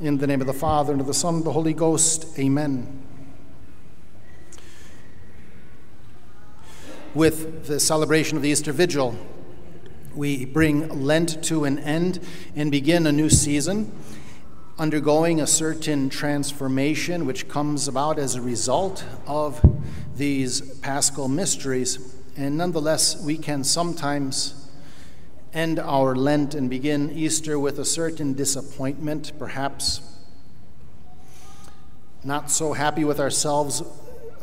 In the name of the Father, and of the Son, and of the Holy Ghost, amen. With the celebration of the Easter Vigil, we bring Lent to an end and begin a new season, undergoing a certain transformation which comes about as a result of these paschal mysteries. And nonetheless, we can sometimes end our Lent and begin Easter with a certain disappointment, perhaps not so happy with ourselves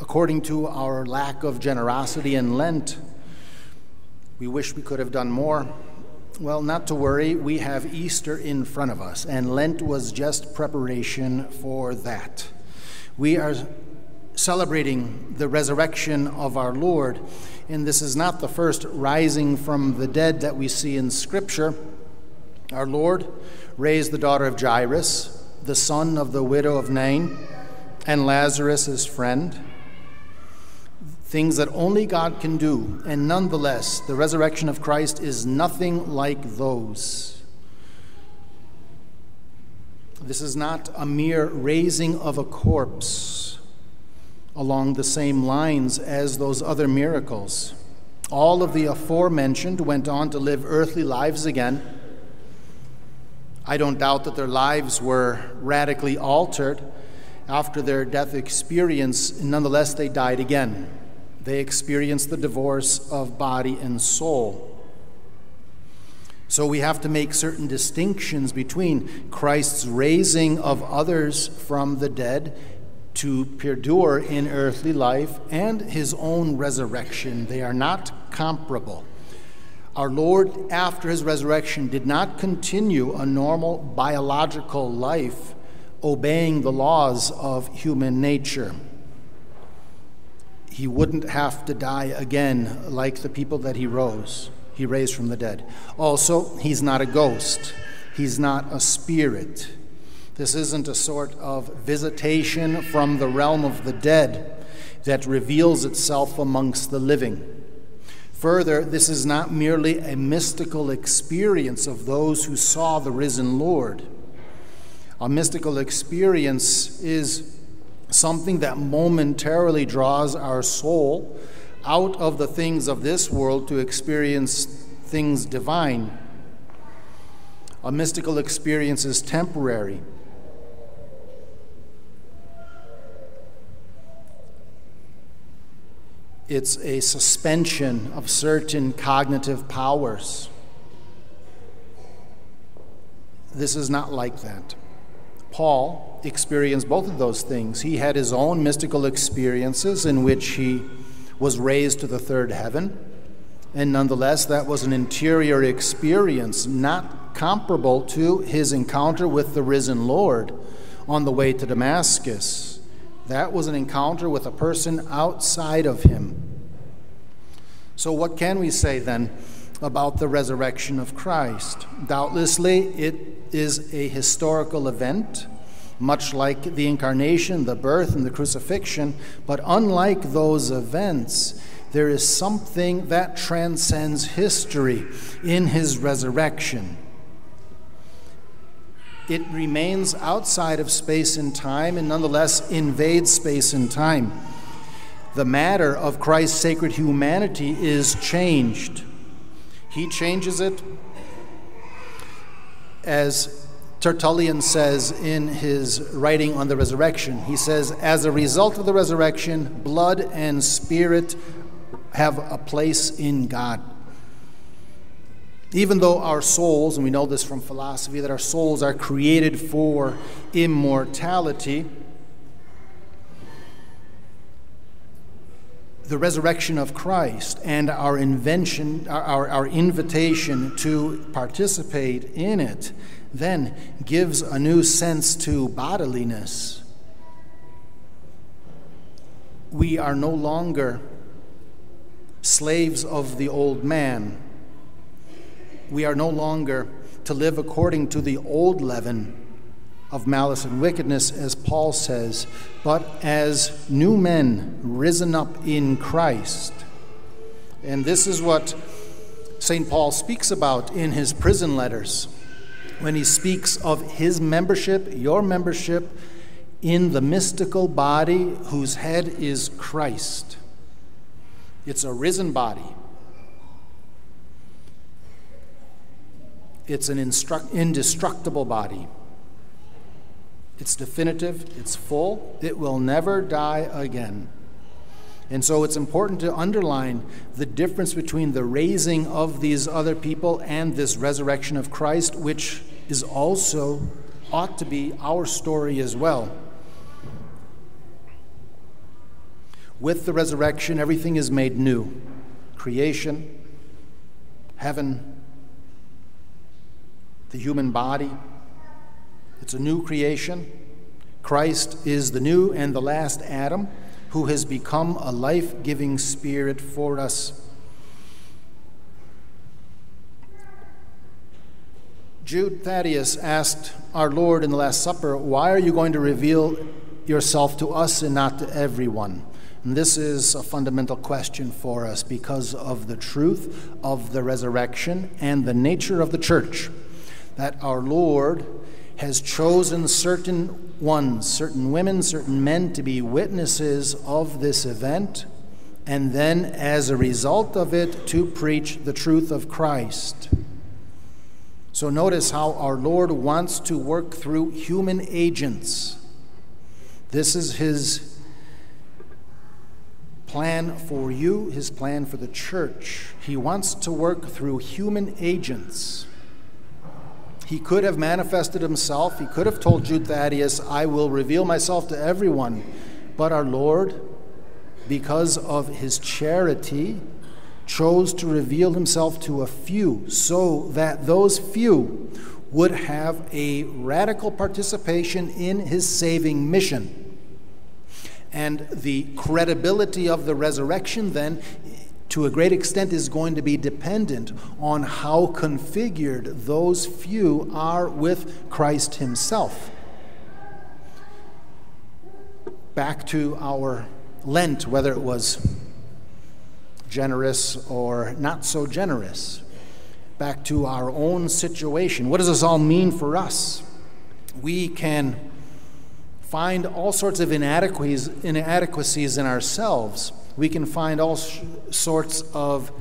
according to our lack of generosity in Lent. We wish we could have done more. Well, not to worry, we have Easter in front of us, and Lent was just preparation for that. We are celebrating the resurrection of our Lord. And this is not the first rising from the dead that we see in Scripture. Our Lord raised the daughter of Jairus, the son of the widow of Nain, and Lazarus, his friend. Things that only God can do. And nonetheless, the resurrection of Christ is nothing like those. This is not a mere raising of a corpse along the same lines as those other miracles. All of the aforementioned went on to live earthly lives again. I don't doubt that their lives were radically altered after their death experience, nonetheless, they died again. They experienced the divorce of body and soul. So we have to make certain distinctions between Christ's raising of others from the dead to perdure in earthly life and his own resurrection. They are not comparable. Our Lord, after his resurrection, did not continue a normal biological life obeying the laws of human nature. He wouldn't have to die again like the people that he rose. He raised from the dead. Also, he's not a ghost. He's not a spirit. This isn't a sort of visitation from the realm of the dead that reveals itself amongst the living. Further, this is not merely a mystical experience of those who saw the risen Lord. A mystical experience is something that momentarily draws our soul out of the things of this world to experience things divine. A mystical experience is temporary. It's a suspension of certain cognitive powers. This is not like that. Paul experienced both of those things. He had his own mystical experiences in which he was raised to the third heaven, and nonetheless, that was an interior experience not comparable to his encounter with the risen Lord on the way to Damascus. That was an encounter with a person outside of him. So, what can we say then about the resurrection of Christ? Doubtlessly, it is a historical event, much like the incarnation, the birth, and the crucifixion. But unlike those events, there is something that transcends history in his resurrection it remains outside of space and time and nonetheless invades space and time. The matter of Christ's sacred humanity is changed. He changes it as Tertullian says in his writing on the resurrection. He says, As a result of the resurrection, blood and spirit have a place in God. Even though our souls, and we know this from philosophy, that our souls are created for immortality, the resurrection of Christ and our invention, our, our invitation to participate in it, then gives a new sense to bodiliness. We are no longer slaves of the old man we are no longer to live according to the old leaven of malice and wickedness, as Paul says, but as new men risen up in Christ. And this is what St. Paul speaks about in his prison letters. when he speaks of his membership, your membership in the mystical body whose head is Christ. It's a risen body. It's an indestructible body. It's definitive, it's full, it will never die again. And so it's important to underline the difference between the raising of these other people and this resurrection of Christ, which is also ought to be our story as well. With the resurrection, everything is made new creation, heaven, the human body. It's a new creation. Christ is the new and the last Adam who has become a life giving spirit for us. Jude Thaddeus asked our Lord in the Last Supper, Why are you going to reveal yourself to us and not to everyone? And this is a fundamental question for us because of the truth of the resurrection and the nature of the church. That our Lord has chosen certain ones, certain women, certain men to be witnesses of this event, and then as a result of it, to preach the truth of Christ. So notice how our Lord wants to work through human agents. This is his plan for you, his plan for the church. He wants to work through human agents. He could have manifested himself. He could have told Jude Thaddeus, I will reveal myself to everyone. But our Lord, because of his charity, chose to reveal himself to a few so that those few would have a radical participation in his saving mission. And the credibility of the resurrection then to a great extent is going to be dependent on how configured those few are with Christ Himself. Back to our Lent, whether it was generous or not so generous. Back to our own situation. What does this all mean for us? We can find all sorts of inadequacies, inadequacies in ourselves we can find all sh- sorts of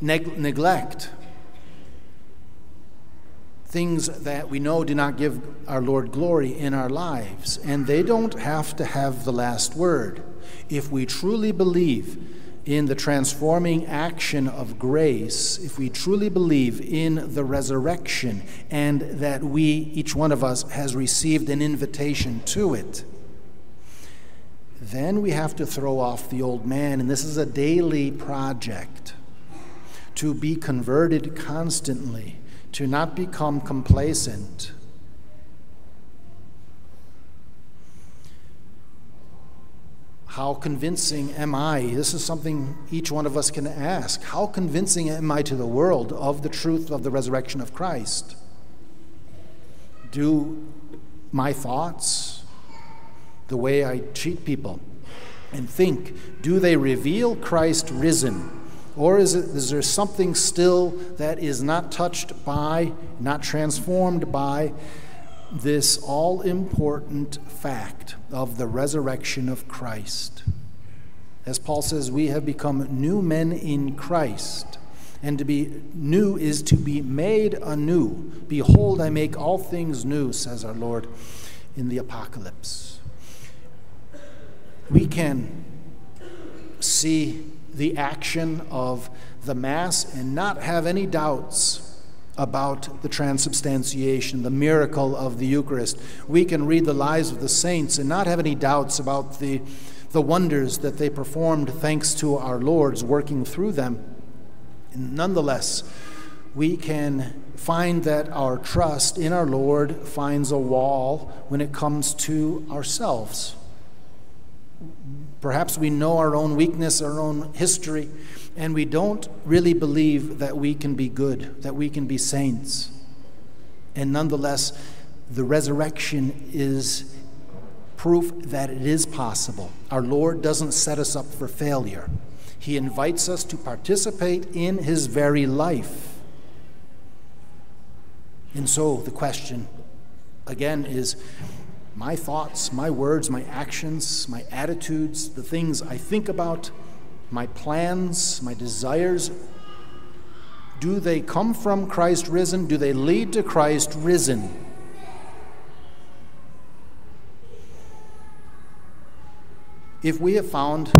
neg- neglect, things that we know do not give our Lord glory in our lives, and they don't have to have the last word. If we truly believe in the transforming action of grace, if we truly believe in the resurrection and that we, each one of us, has received an invitation to it, then we have to throw off the old man, and this is a daily project to be converted constantly, to not become complacent. How convincing am I? This is something each one of us can ask. How convincing am I to the world of the truth of the resurrection of Christ? Do my thoughts, the way I treat people and think do they reveal Christ risen? Or is, it, is there something still that is not touched by, not transformed by this all important fact of the resurrection of Christ? As Paul says, we have become new men in Christ. And to be new is to be made anew. Behold, I make all things new, says our Lord in the Apocalypse we can see the action of the Mass and not have any doubts about the transubstantiation, the miracle of the Eucharist. We can read the lives of the saints and not have any doubts about the, the wonders that they performed thanks to our Lord's working through them. And nonetheless, we can find that our trust in our Lord finds a wall when it comes to ourselves. Perhaps we know our own weakness, our own history, and we don't really believe that we can be good, that we can be saints. And nonetheless, the resurrection is proof that it is possible. Our Lord doesn't set us up for failure, He invites us to participate in His very life. And so the question again is my thoughts, my words, my actions, my attitudes, the things I think about, my plans, my desires, do they come from Christ risen? Do they lead to Christ risen? If we have found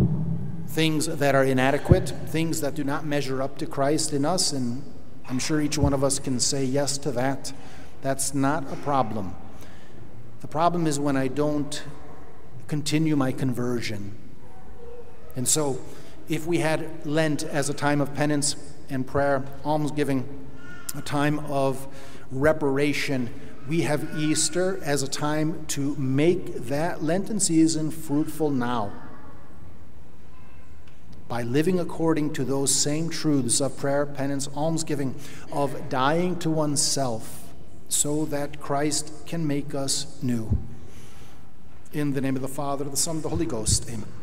things that are inadequate, things that do not measure up to Christ in us, and I'm sure each one of us can say yes to that, that's not a problem. The problem is when I don't continue my conversion. And so, if we had Lent as a time of penance and prayer, almsgiving, a time of reparation, we have Easter as a time to make that Lenten season fruitful now. By living according to those same truths of prayer, penance, almsgiving, of dying to oneself, so that Christ can make us new. In the name of the Father, the Son, and the Holy Ghost, amen.